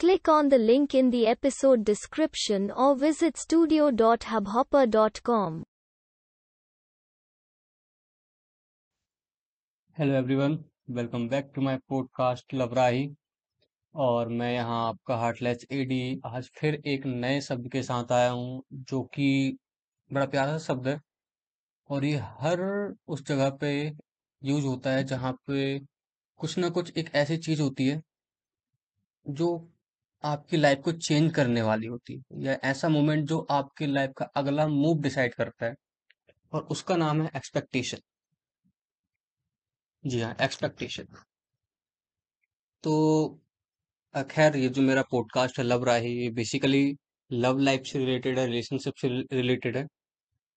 Click on the link in the episode description or visit studio.hubhopper.com. Hello everyone welcome back to my podcast लवराही और मैं यहाँ आपका heartless AD आज फिर एक नए शब्द के साथ आया हूँ, जो कि बड़ा प्यारा शब्द है और ये हर उस जगह पे यूज़ होता है जहाँ पे कुछ ना कुछ एक ऐसी चीज़ होती है, जो आपकी लाइफ को चेंज करने वाली होती है। या ऐसा मोमेंट जो आपकी लाइफ का अगला मूव डिसाइड करता है और उसका नाम है एक्सपेक्टेशन जी हाँ एक्सपेक्टेशन तो खैर, ये जो मेरा पॉडकास्ट है, लव राही, ये बेसिकली लव लाइफ से रिलेटेड है रिलेशनशिप से रिलेटेड है।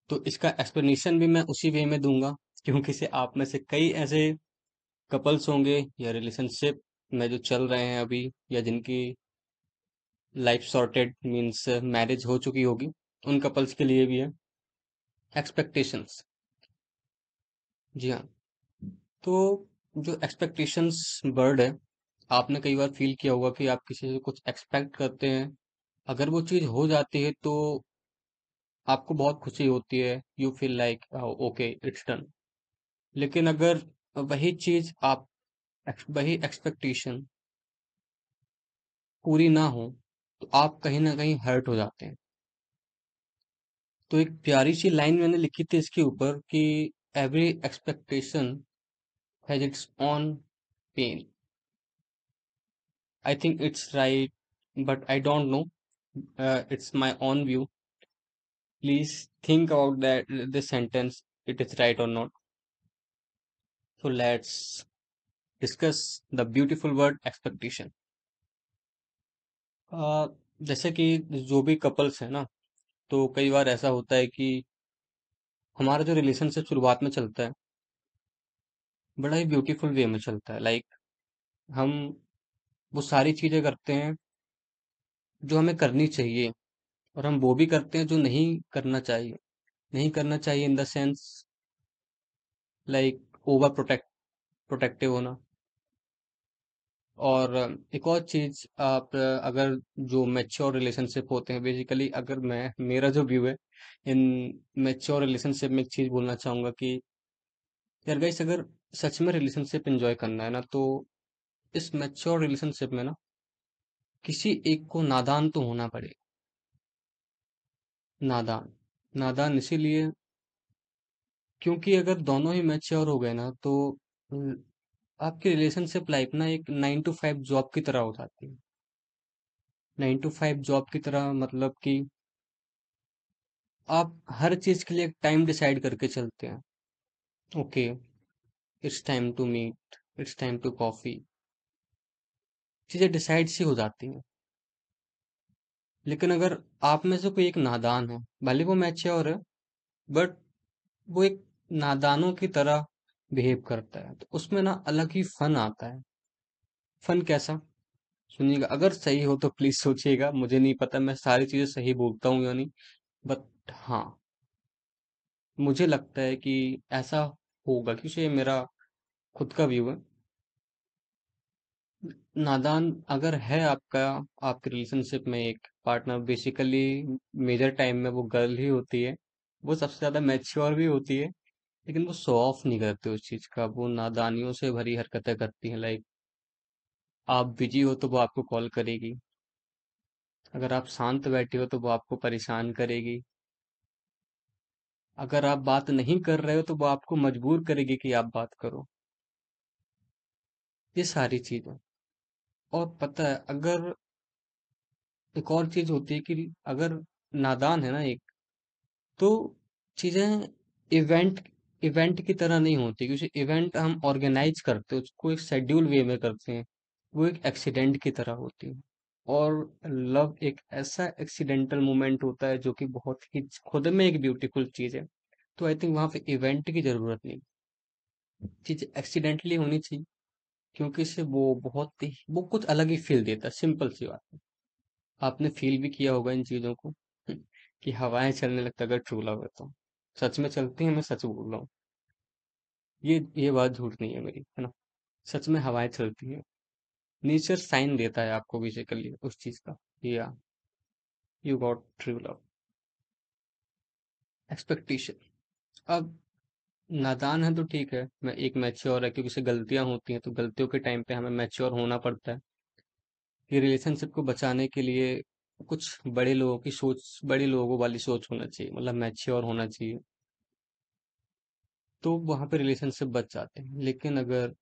तो इसका एक्सप्लेनेशन भी मैं उसी वे में दूँगा, क्योंकि से आप में से कई ऐसे कपल्स होंगे या रिलेशनशिप में जो चल रहे हैं अभी या जिनकी लाइफ सॉर्टेड मीन्स मैरिज हो चुकी होगी। उन कपल्स के लिए भी है। एक्सपेक्टेशंस जी हाँ। तो जो एक्सपेक्टेशंस बर्ड है, आपने कई बार फील किया होगा कि आप किसी से कुछ एक्सपेक्ट करते हैं। अगर वो चीज़ हो जाती है तो आपको बहुत खुशी होती है। You feel like okay it's done लेकिन अगर वही चीज़ आप, वही एक्सपेक्टेशन पूरी ना हो तो आप कहीं ना कहीं हर्ट हो जाते हैं। तो एक प्यारी सी लाइन मैंने लिखी थी इसके ऊपर कि every expectation has its own pain I think it's right but I don't know it's my own view please think about that this sentence it is right or not so let's discuss the beautiful word जैसे कि जो भी couples है ना तो कई बार ऐसा होता है कि हमारा जो रिलेशनशिप शुरुआत में चलता है, बड़ा ही ब्यूटीफुल वे में चलता है। लाइक हम वो सारी चीज़ें करते हैं, जो हमें करनी चाहिए और हम वो भी करते हैं जो नहीं करना चाहिए। नहीं करना चाहिए in the sense like over protect protective होना। और एक और चीज़, आप अगर जो मैच्योर रिलेशनशिप होते हैं बेसिकली अगर मैं, मेरा जो व्यू है, इन मैच्योर रिलेशनशिप में एक चीज़ बोलना चाहूँगा कि यार गाइस अगर सच में रिलेशनशिप एंजॉय करना है ना तो इस मैच्योर रिलेशनशिप में ना, किसी एक को नादान तो होना पड़ेगा। नादान। नादान इसीलिए क्योंकि अगर दोनों ही मैच्योर हो गए ना तो आपकी रिलेशनशिप लाइफ ना एक नाइन टू फाइव जॉब की तरह हो जाती है। नाइन टू फाइव जॉब की तरह मतलब कि आप हर चीज़ के लिए एक टाइम डिसाइड करके चलते हैं। Okay it's time to meet it's time to coffee चीज़ें डिसाइड सी हो जाती हैं। लेकिन अगर आप में से कोई एक नादान है, भले वो मैच्योर है बट वो एक नादानों की तरह बिहेव करता है तो उसमें ना अलग ही फन आता है। फन कैसा? सुनिएगा, अगर सही हो तो प्लीज़ सोचिएगा, मुझे नहीं पता, मैं सारी चीज़ें सही बोलता हूँ या नहीं बट हाँ। मुझे लगता है कि ऐसा होगा, क्योंकि ये मेरा खुद का व्यू है। नादान अगर है आपका, आपके रिलेशनशिप में एक पार्टनर बेसिकली मेजर टाइम में वो गर्ल ही होती है, वो सबसे ज़्यादा मैच्योर भी होती है लेकिन वो शो ऑफ़ नहीं करते उस चीज़ का, वो नादानियों से भरी हरकतें करती हैं, लाइक आप बिज़ी हो तो वो आपको कॉल करेगी। अगर आप शांत बैठे हो तो वो आपको परेशान करेगी। अगर आप बात नहीं कर रहे हो तो वो आपको मजबूर करेगी कि आप बात करो। ये सारी चीज़ें। और पता है, अगर एक और चीज़ होती है कि अगर नादान है ना एक तो चीज़ें, इवेंट इवेंट की तरह नहीं होती, क्योंकि इवेंट हम ऑर्गेनाइज करते हैं, उसको एक शेड्यूल वे में करते हैं, वो एक एक्सीडेंट की तरह होती है। और लव एक ऐसा एक्सीडेंटल मोमेंट होता है जो कि बहुत ही खुद में एक ब्यूटीफुल चीज़ है तो आई थिंक वहाँ पे इवेंट की ज़रूरत नहीं। चीज़ एक्सीडेंटली होनी चाहिए, क्योंकि इससे वो बहुत ही, वो कुछ अलग ही फील देता है, सिंपल सी बात है। आपने फील भी किया होगा इन चीज़ों को, कि हवाएँ चलने लगता अगर ट्रू लव है तो। सच में चलती है, मैं सच बोल रहा हूँ। ये ये बात झूठ नहीं है मेरी, है ना? सच में हवाएँ चलती है। नेचर साइन देता है आपको बेसिकली उस चीज़ का या you got true love expectation अब, नादान है तो ठीक है, मैं एक मैच्योर है, क्योंकि गलतियाँ होती हैं तो गलतियों के टाइम पे हमें मैच्योर होना पड़ता है। कि रिलेशनशिप को बचाने के लिए कुछ बड़े लोगों की सोच, बड़े लोगों वाली सोच होना चाहिए मतलब मैच्योर होना चाहिए। तो वहाँ पे रिलेशनशिप बच जाते हैं। लेकिन अगर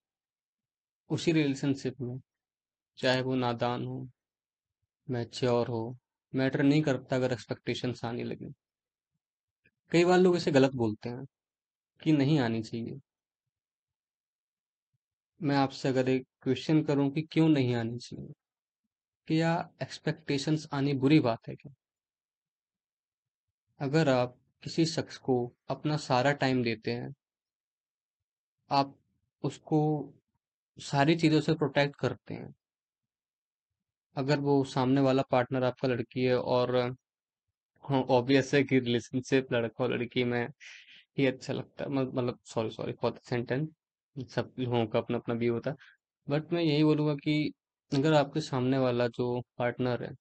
उसी रिलेशनशिप में चाहे वो नादान हो, मैच्योर हो, मैटर नहीं करता अगर एक्सपेक्टेशन आने लगे। कई बार लोग इसे गलत बोलते हैं कि नहीं आनी चाहिए। मैं आपसे अगर एक क्वेश्चन करूँ कि क्यों नहीं आनी चाहिए? क्या एक्सपेक्टेशंस आनी बुरी बात है क्या? अगर आप किसी शख्स को अपना सारा टाइम देते हैं, आप उसको सारी चीज़ों से प्रोटेक्ट करते हैं। अगर वो सामने वाला पार्टनर आपका लड़की है और हाँ ऑब्वियस है कि रिलेशनशिप लड़का और लड़की में ही अच्छा लगता है मतलब sorry sorry for the sentence सब लोगों का अपना अपना व्यू होता है। बट मैं यही बोलूँगा कि अगर आपके सामने वाला जो पार्टनर है,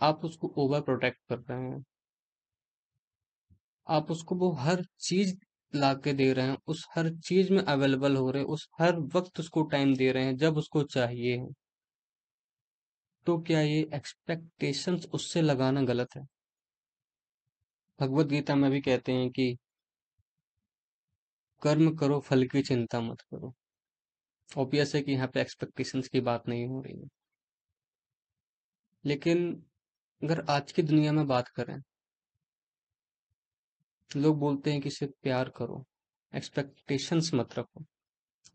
आप उसको ओवर प्रोटेक्ट कर रहे हैं, आप उसको वो हर चीज़ ला के दे रहे हैं, उस हर चीज़ में अवेलेबल हो रहे हैं, उस हर वक्त उसको टाइम दे रहे हैं, जब उसको चाहिए तो क्या ये एक्सपेक्टेशंस उससे लगाना गलत है? भगवत गीता में भी कहते हैं कि कर्म करो, फल की चिंता मत करो। ऑब्वियस है कि यहाँ पे एक्सपेक्टेशंस की बात नहीं हो रही है। लेकिन अगर आज की दुनिया में बात करें, लोग बोलते हैं कि सिर्फ़ प्यार करो एक्सपेक्टेशंस मत रखो।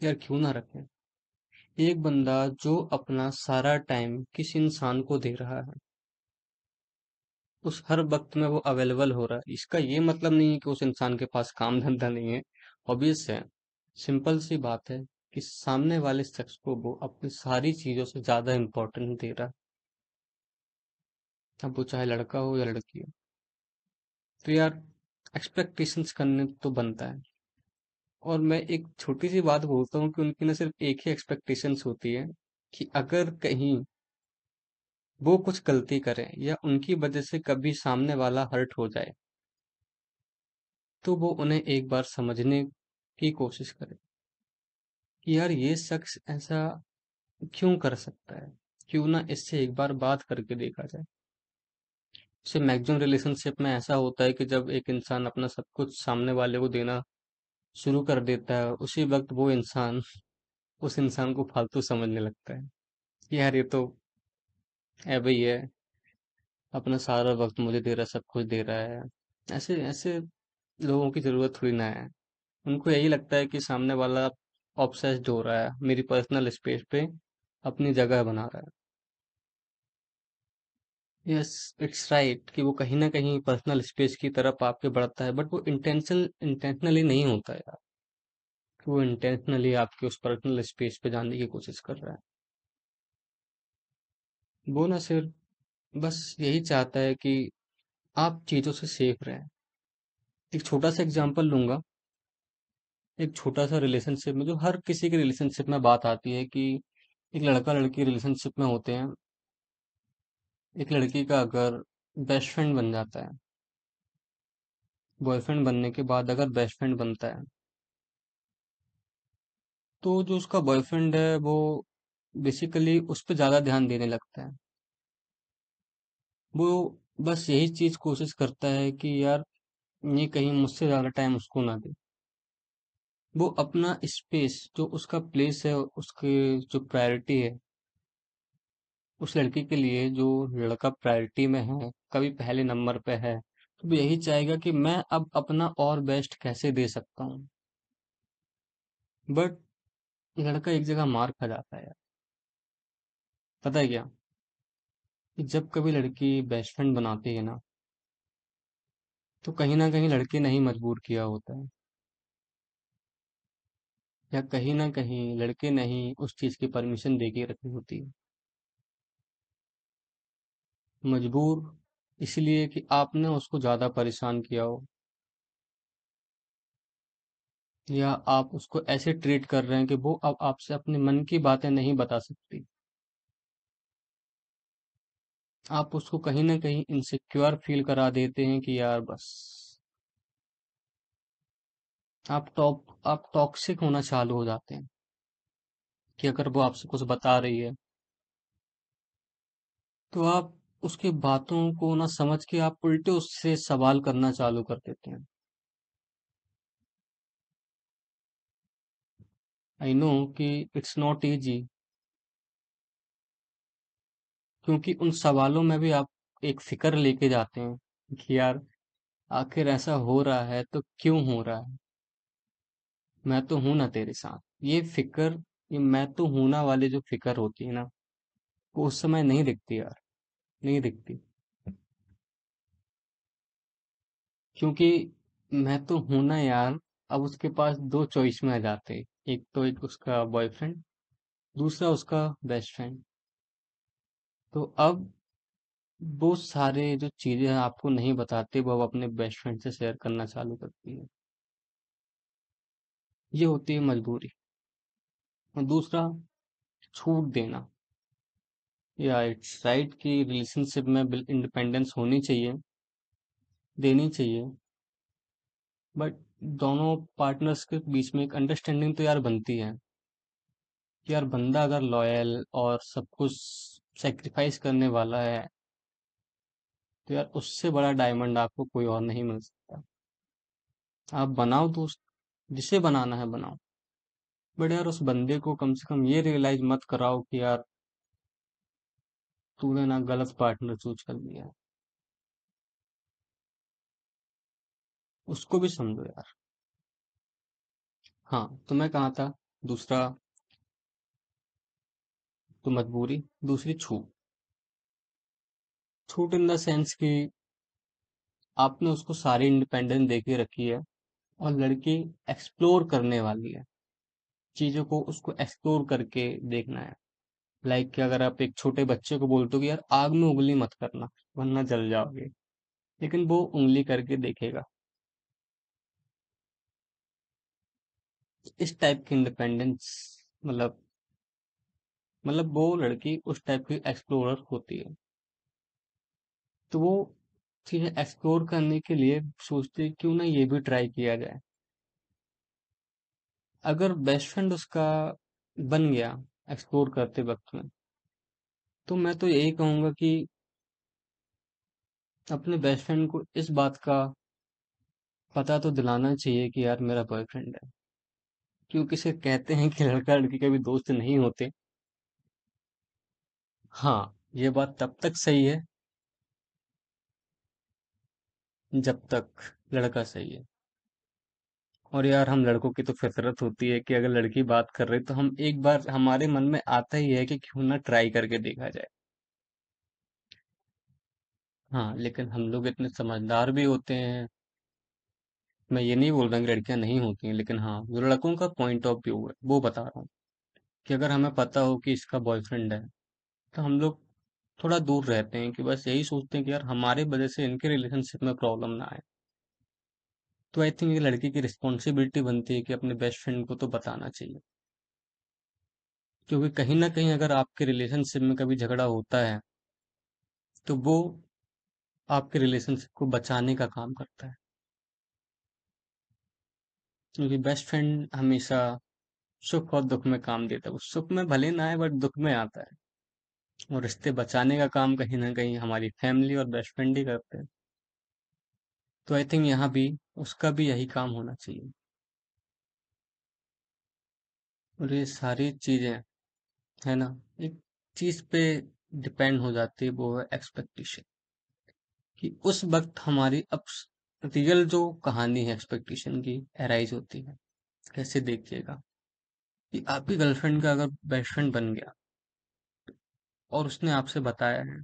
यार क्यों ना रखें? एक बंदा जो अपना सारा टाइम किस इंसान को दे रहा है, उस हर वक्त में वो अवेलेबल हो रहा है। इसका ये मतलब नहीं है कि उस इंसान के पास काम धंधा नहीं है। ऑब्वियस है सिंपल सी बात है कि सामने वाले शख्स को वो अपनी सारी चीज़ों से ज़्यादा इंपॉर्टेंट दे रहा अब वो चाहे लड़का हो या लड़की हो। तो यार एक्सपेक्टेशंस करने तो बनता है। और मैं एक छोटी सी बात बोलता हूँ कि उनकी ना सिर्फ़ एक ही एक्सपेक्टेशंस होती है कि अगर कहीं वो कुछ गलती करें या उनकी वजह से कभी सामने वाला हर्ट हो जाए तो वो उन्हें एक बार समझने की कोशिश करे। कि यार ये शख्स ऐसा क्यों कर सकता है? क्यों ना इससे एक बार बात करके देखा जाए? जैसे मैक्सिमम रिलेशनशिप में ऐसा होता है कि जब एक इंसान अपना सब कुछ सामने वाले को देना शुरू कर देता है, उसी वक्त वो इंसान उस इंसान को फालतू समझने लगता है। कि यार ये तो है भाई है अपना सारा वक्त मुझे दे रहा है, सब कुछ दे रहा है। ऐसे ऐसे लोगों की ज़रूरत थोड़ी ना है। उनको यही लगता है कि सामने वाला ऑब्सेस्ड हो रहा है, मेरी पर्सनल स्पेस पे अपनी जगह बना रहा है। यस इट्स राइट कि वो कहीं ना कहीं पर्सनल स्पेस की तरफ़ आपके बढ़ता है बट वो इंटेंशन इंटेंशनली नहीं होता यार। कि वो इंटेंशनली आपके उस पर्सनल स्पेस पे जाने की कोशिश कर रहा है। वो ना सिर्फ़, बस यही चाहता है कि आप चीज़ों से सेफ़ रहें। एक छोटा सा एग्जांपल लूँगा। एक छोटा सा रिलेशनशिप में जो हर किसी के रिलेशनशिप में बात आती है कि एक लड़का लड़की रिलेशनशिप में होते हैं। एक लड़की का अगर बेस्ट फ्रेंड बन जाता है बॉयफ्रेंड बनने के बाद अगर बेस्ट फ्रेंड बनता है तो जो उसका बॉयफ्रेंड है, वो बेसिकली उस पर ज़्यादा ध्यान देने लगता है। वो बस यही चीज़ कोशिश करता है कि यार, ये कहीं मुझसे ज़्यादा टाइम उसको ना दे। वो अपना स्पेस जो उसका प्लेस है, उसके जो प्रायोरिटी है, उस लड़की के लिए जो लड़का प्रायोरिटी में है, कभी पहले नंबर पे है तो वो यही चाहेगा कि मैं अब अपना और बेस्ट कैसे दे सकता हूँ। बट लड़का एक जगह मार खा जाता है यार। पता है क्या? कि जब कभी लड़की बेस्ट फ्रेंड बनाती है ना तो कहीं ना कहीं लड़के ने ही मजबूर किया होता है। या कहीं ना कहीं लड़के ने ही उस चीज़ की परमिशन दे के रखी होती है। मजबूर, इसलिए कि आपने उसको ज़्यादा परेशान किया हो। या आप उसको ऐसे ट्रीट कर रहे हैं कि वो अब आपसे अपने मन की बातें नहीं बता सकती। आप उसको कहीं ना कहीं इनसिक्योर फील करा देते हैं कि यार बस। आप टॉप, आप टॉक्सिक होना चालू हो जाते हैं कि अगर वो आपसे कुछ बता रही है। तो आप उसकी बातों को ना समझ के आप उल्टे उससे सवाल करना चालू कर देते हैं। आई नो कि इट्स नॉट इजी क्योंकि उन सवालों में भी आप एक फ़िक्र लेके जाते हैं कि यार, आखिर ऐसा हो रहा है तो क्यों हो रहा है? मैं तो हूँ ना तेरे साथ। ये फ़िक्र, ये मैं तो हूँ ना वाली जो फ़िक्र होती है ना, वो उस समय नहीं दिखती यार, नहीं दिखती। क्योंकि मैं तो हूँ ना यार, अब उसके पास दो चॉइस में आ जाते एक तो एक उसका बॉयफ्रेंड दूसरा उसका बेस्ट फ्रेंड तो अब वो सारे जो चीज़ें आपको नहीं बताते, वो अब अपने बेस्ट फ्रेंड से शेयर करना चालू करती है। ये होती है मजबूरी। और दूसरा, छूट देना। या इट्स राइट कि रिलेशनशिप में इंडिपेंडेंस होनी चाहिए, देनी चाहिए। बट दोनों पार्टनर्स के बीच में एक अंडरस्टैंडिंग तो यार बनती है कि यार बंदा अगर लॉयल और सब कुछ सेक्रीफाइस करने वाला है तो यार उससे बड़ा डायमंड आपको कोई और नहीं मिल सकता। आप बनाओ दोस्त। जिसे बनाना है बनाओ। बट यार उस बंदे को कम से कम ये रियलाइज़ मत कराओ कि यार तूने ना गलत पार्टनर चूज़ कर लिया उसको भी समझो यार। हाँ तो मैं कहा था? दूसरा तो मजबूरी। दूसरी छूट छूट इन द सेंस कि आपने उसको सारी इंडिपेंडेंस दे के रखी है। और लड़की एक्सप्लोर करने वाली है। चीज़ों को उसको एक्सप्लोर करके देखना है। लाइक कि अगर आप एक छोटे बच्चे को बोलते हो कि यार आग में उंगली मत करना, वरना जल जाओगे। लेकिन वो उंगली करके देखेगा। इस टाइप की इंडिपेंडेंस मतलब मतलब वो लड़की उस टाइप की एक्सप्लोरर होती है। तो वो चीज़ें एक्सप्लोर करने के लिए सोचते क्यों ना ये भी ट्राई किया जाए। अगर बेस्ट फ्रेंड उसका बन गया एक्सप्लोर करते वक्त में तो मैं तो यही कहूँगा कि अपने बेस्ट फ्रेंड को इस बात का पता तो दिलाना चाहिए कि यार मेरा बॉयफ्रेंड है। क्योंकि से कहते हैं कि लड़का लड़की के भी दोस्त नहीं होते। हाँ ये बात तब तक सही है जब तक लड़का सही है। और यार, हम लड़कों की तो फितरत होती है कि अगर लड़की बात कर रही तो हम एक बार हमारे मन में आता ही है कि क्यों ना ट्राई करके देखा जाए। हाँ लेकिन हम लोग इतने समझदार भी होते हैं। मैं ये नहीं बोल रहा कि लड़कियाँ नहीं होती हैं, लेकिन हाँ जो लड़कों का पॉइंट ऑफ़ व्यू है, वो बता रहा हूँ कि अगर हमें पता हो कि इसका बॉयफ्रेंड है तो हम लोग थोड़ा दूर रहते हैं कि बस यही सोचते हैं कि यार हमारे वजह से इनके रिलेशनशिप में प्रॉब्लम ना आए। तो आई थिंक ये लड़की की रिस्पॉन्सिबिलिटी बनती है कि अपने बेस्ट फ्रेंड को तो बताना चाहिए। क्योंकि कहीं ना कहीं अगर आपके रिलेशनशिप में कभी झगड़ा होता है तो वो आपके रिलेशनशिप को बचाने का काम करता है। क्योंकि बेस्ट फ्रेंड हमेशा सुख और दुख में काम देता है। वो सुख में भले ना आए बट दुख में आता है। और रिश्ते बचाने का काम कहीं ना कहीं हमारी फैमिली और बेस्ट फ्रेंड ही करते हैं। तो आई थिंक यहाँ भी उसका भी यही काम होना चाहिए। और ये सारी चीज़ें, है ना, एक चीज़ पे डिपेंड हो जाती है वो है एक्सपेक्टेशन। कि उस वक्त हमारी अब रियल जो कहानी है एक्सपेक्टेशन की, एराइज होती है। कैसे देखिएगा कि आपकी गर्लफ्रेंड का अगर बेस्ट फ्रेंड बन गया और उसने आपसे बताया है।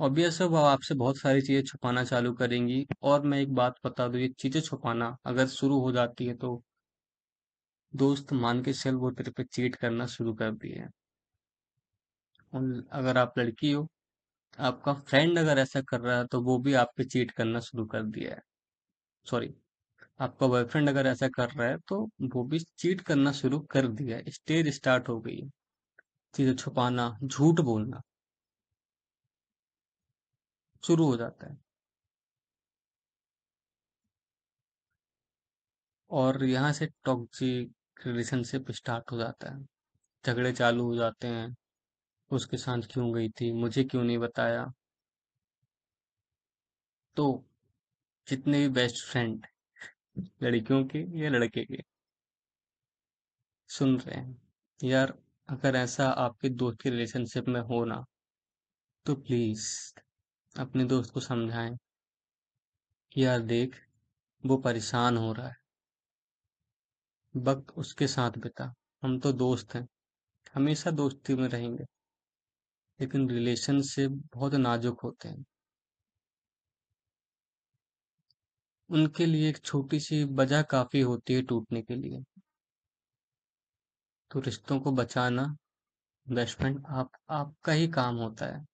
ऑब्वियस है, वो आपसे बहुत सारी चीज़ें छुपाना चालू करेंगी और मैं एक बात बता दूँ, ये चीज़ें छुपाना अगर शुरू हो जाती है तो दोस्त मान के चल, वो तेरे पे चीट करना शुरू कर दिए और अगर आप लड़की हो, आपका फ्रेंड अगर ऐसा कर रहा है तो वो भी आप पे चीट करना शुरू कर दिया है। सॉरी आपका बॉयफ्रेंड अगर ऐसा कर रहा है तो वो भी चीट करना शुरू कर दिया है। स्टेज स्टार्ट हो गई है। चीज़ें छुपाना, झूठ बोलना। शुरू हो जाता है। और यहाँ से टॉक्सिक रिलेशनशिप स्टार्ट हो जाता है। झगड़े चालू हो जाते हैं। उसके साथ क्यों गई थी? मुझे क्यों नहीं बताया? तो जितने भी बेस्ट फ्रेंड लड़कियों के या लड़के के, सुन रहे हैं। यार अगर ऐसा आपके दोस्त के रिलेशनशिप में हो ना तो प्लीज़ अपने दोस्त को समझाएँ यार देख, वो परेशान हो रहा है। वक्त उसके साथ बिता। हम तो दोस्त हैं। हमेशा दोस्ती में रहेंगे। लेकिन रिलेशनशिप बहुत नाजुक होते हैं। उनके लिए एक छोटी सी वजह काफ़ी होती है टूटने के लिए। तो रिश्तों को बचाना फ्रेंड आप, आपका ही काम होता है।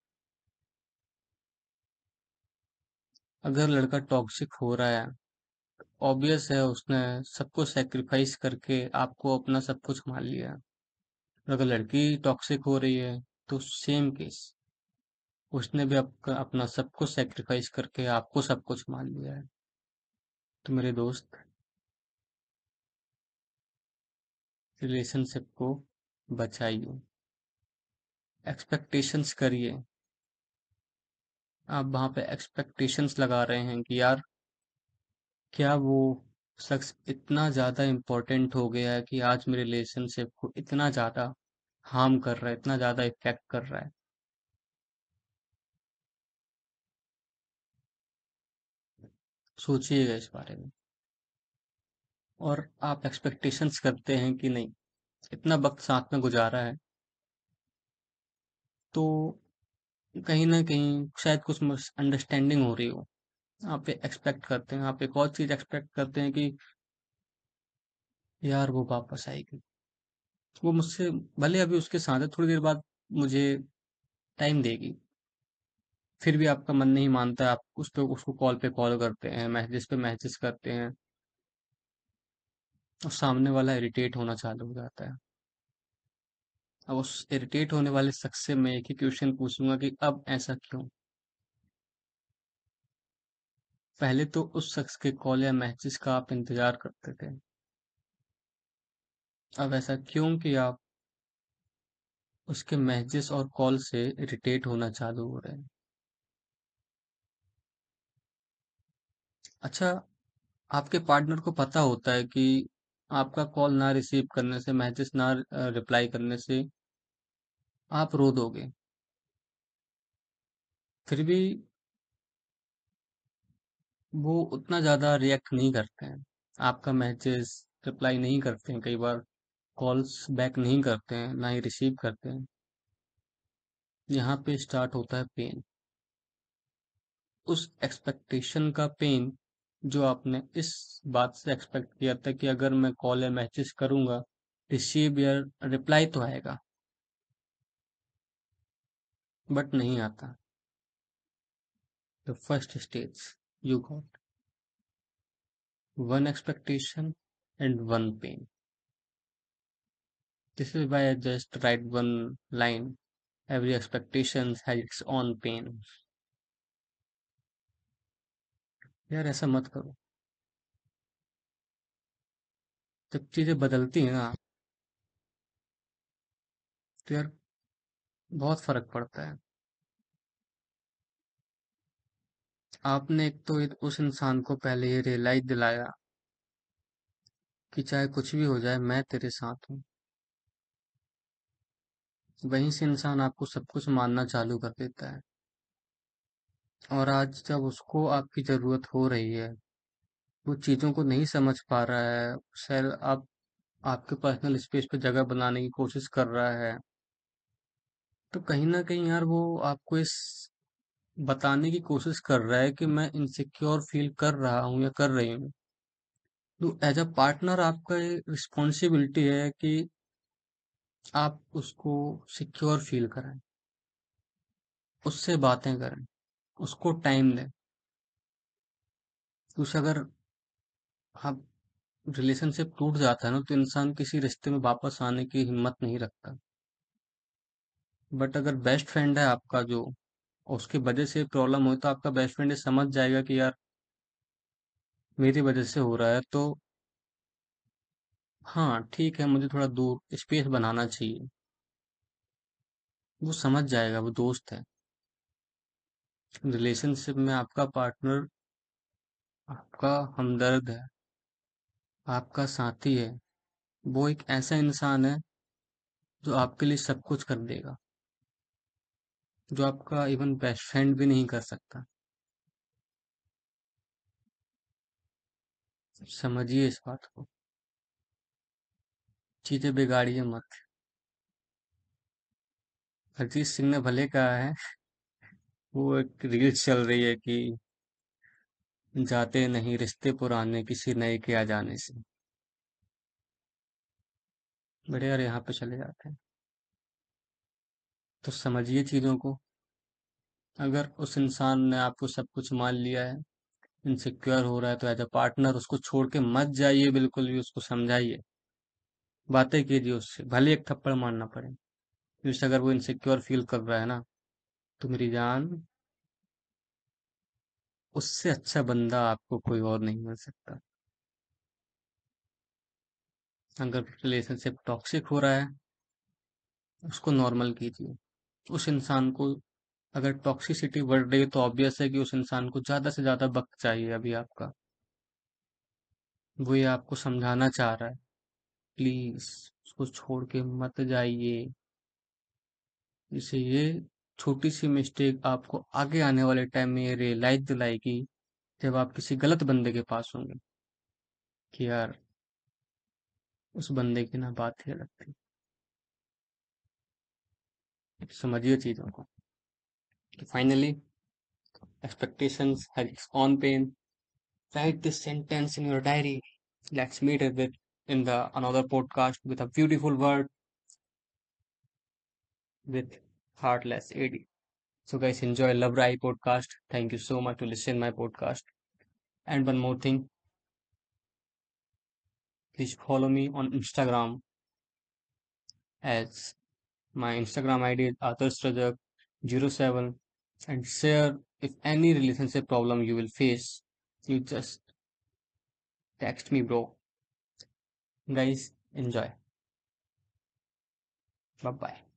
अगर लड़का टॉक्सिक हो रहा है ऑब्वियस है उसने सबको सेक्रीफाइस करके आपको अपना सब कुछ मान लिया अगर लड़की टॉक्सिक हो रही है तो सेम केस उसने भी आपका अपना सब कुछ सेक्रीफाइस करके आपको सब कुछ मान लिया है। तो मेरे दोस्त रिलेशनशिप को बचाइए एक्सपेक्टेशंस करिए। आप वहाँ पे एक्सपेक्टेशंस लगा रहे हैं कि यार, क्या वो शख्स इतना ज़्यादा इम्पोर्टेंट हो गया है कि आज मेरे रिलेशनशिप को इतना ज़्यादा हार्म कर रहा है, इतना ज़्यादा इफ़ेक्ट कर रहा है? सोचिएगा इस बारे में। और आप एक्सपेक्टेशंस करते हैं कि नहीं? इतना वक्त साथ में गुजारा है। तो कहीं ना कहीं शायद कुछ अंडरस्टैंडिंग हो रही हो। आप एक्सपेक्ट करते हैं, आप एक और चीज़ एक्सपेक्ट करते हैं कि यार वो वापस आएगी। वो मुझसे भले अभी उसके साथ है, थोड़ी देर बाद मुझे टाइम देगी। फिर भी आपका मन नहीं मानता, आप उस पर उसको कॉल पे कॉल करते हैं मैसेज पे मैसेज करते हैं। और सामने वाला इरिटेट होना चालू हो जाता है। अब उस इरिटेट होने वाले शख्स से मैं एक ही क्वेश्चन पूछूँगा कि अब ऐसा क्यों? पहले तो उस शख्स के कॉल या मैसेज का आप इंतज़ार करते थे। अब ऐसा क्यों कि आप उसके मैसेज और कॉल से इरिटेट होना चालू हो रहे हैं? अच्छा आपके पार्टनर को पता होता है कि आपका कॉल ना रिसीव करने से, मैसेज ना रिप्लाई करने से आप रो दोगे। फिर भी वो उतना ज़्यादा रिएक्ट नहीं करते हैं। आपका मैसेज रिप्लाई नहीं करते हैं, कई बार कॉल्स बैक नहीं करते हैं, ना ही रिसीव करते हैं। यहाँ पे स्टार्ट होता है पेन। उस एक्सपेक्टेशन का पेन जो आपने इस बात से एक्सपेक्ट किया था कि अगर मैं कॉल या मैसेज करूँगा रिसीव या रिप्लाई तो आएगा। बट नहीं आता। The first stage you got one expectation and one pain is why I just write one line. Every expectation has its own pain. यार ऐसा मत करो। जब चीज़ें बदलती हैं ना तो यार बहुत फ़र्क पड़ता है। आपने एक तो उस इंसान को पहले ये रियलाइज़ दिलाया कि चाहे कुछ भी हो जाए, मैं तेरे साथ हूँ। वहीं से इंसान आपको सब कुछ मानना चालू कर देता है। और आज जब उसको आपकी ज़रूरत हो रही है, वो चीज़ों को नहीं समझ पा रहा है, शायद आप, आपके पर्सनल स्पेस पे जगह बनाने की कोशिश कर रहा है तो कहीं ना कहीं यार वो आपको इस बताने की कोशिश कर रहा है कि मैं इनसिक्योर फील कर रहा हूँ या कर रही हूँ। तो एज अ पार्टनर आपका रिस्पॉन्सिबिलिटी है कि आप उसको सिक्योर फील कराएँ उससे बातें करें। उसको टाइम दें। कुछ अगर आप रिलेशनशिप टूट जाता है ना तो इंसान किसी रिश्ते में वापस आने की हिम्मत नहीं रखता। बट अगर बेस्ट फ्रेंड है आपका जो, उसकी वजह से प्रॉब्लम हो तो आपका बेस्ट फ्रेंड समझ जाएगा कि यार, मेरी वजह से हो रहा है तो हाँ ठीक है, मुझे थोड़ा दूर स्पेस बनाना चाहिए। वो समझ जाएगा, वो दोस्त है। रिलेशनशिप में आपका पार्टनर आपका हमदर्द है, आपका साथी है, वो एक ऐसा इंसान है जो आपके लिए सब कुछ कर देगा, जो आपका इवन बेस्ट फ्रेंड भी नहीं कर सकता। समझिए इस बात को। चीज़ें बिगाड़िए मत। अरिजीत सिंह ने भले कहा है वो एक रील चल रही है कि जाते नहीं रिश्ते पुराने किसी नए के आ जाने से। बड़े यार यहाँ पे चले जाते हैं। तो समझिए चीज़ों को। अगर उस इंसान ने आपको सब कुछ मान लिया है इनसिक्योर हो रहा है तो एज अ पार्टनर उसको छोड़ के मत जाइए बिल्कुल भी, उसको समझाइए। बातें कीजिए उससे, भले एक थप्पड़ मारना पड़े। जैसे अगर वो इनसिक्योर फील कर रहा है ना तो मेरी जान उससे अच्छा बंदा आपको कोई और नहीं मिल सकता। अगर रिलेशनशिप टॉक्सिक हो रहा है, उसको नॉर्मल कीजिए। उस इंसान को अगर टॉक्सिसिटी बढ़ रही है तो ऑब्वियस है कि उस इंसान को ज़्यादा से ज़्यादा वक्त चाहिए अभी आपका। वो ये आपको समझाना चाह रहा है प्लीज़ उसको छोड़ के मत जाइए। इसे ये छोटी सी मिस्टेक आपको आगे आने वाले टाइम में रियलाइज़ दिलाएगी, जब आप किसी गलत बंदे के पास होंगे, कि यार, उस बंदे की ना बात ही। अलग थी समझिए चीज़ों को finally expectation own pain write this sentence in your diary let's meet with in the another podcast with a beautiful word with heartless ad so guys enjoy love rai podcast. Thank you so much to listen my podcast. And one more thing. Please follow me on instagram as my instagram id is adarstrajak07 and share if any relationship problem you will face you just text me bro. Guys enjoy. Bye bye